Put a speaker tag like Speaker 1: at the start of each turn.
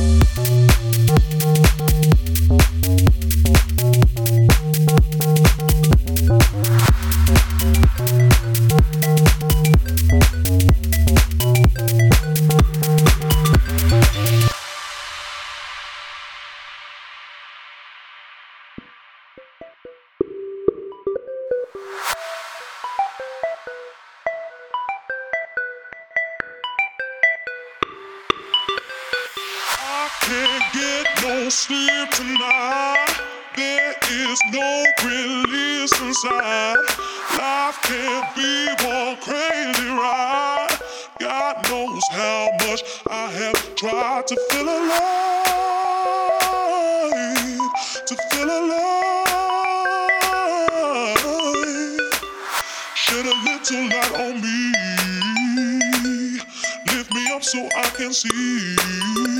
Speaker 1: Música can't get no sleep tonight. There is no release inside. Life can be one crazy ride. God knows how much I have tried to feel alive, to feel alive. Shed a little light on me, lift me up so I can see.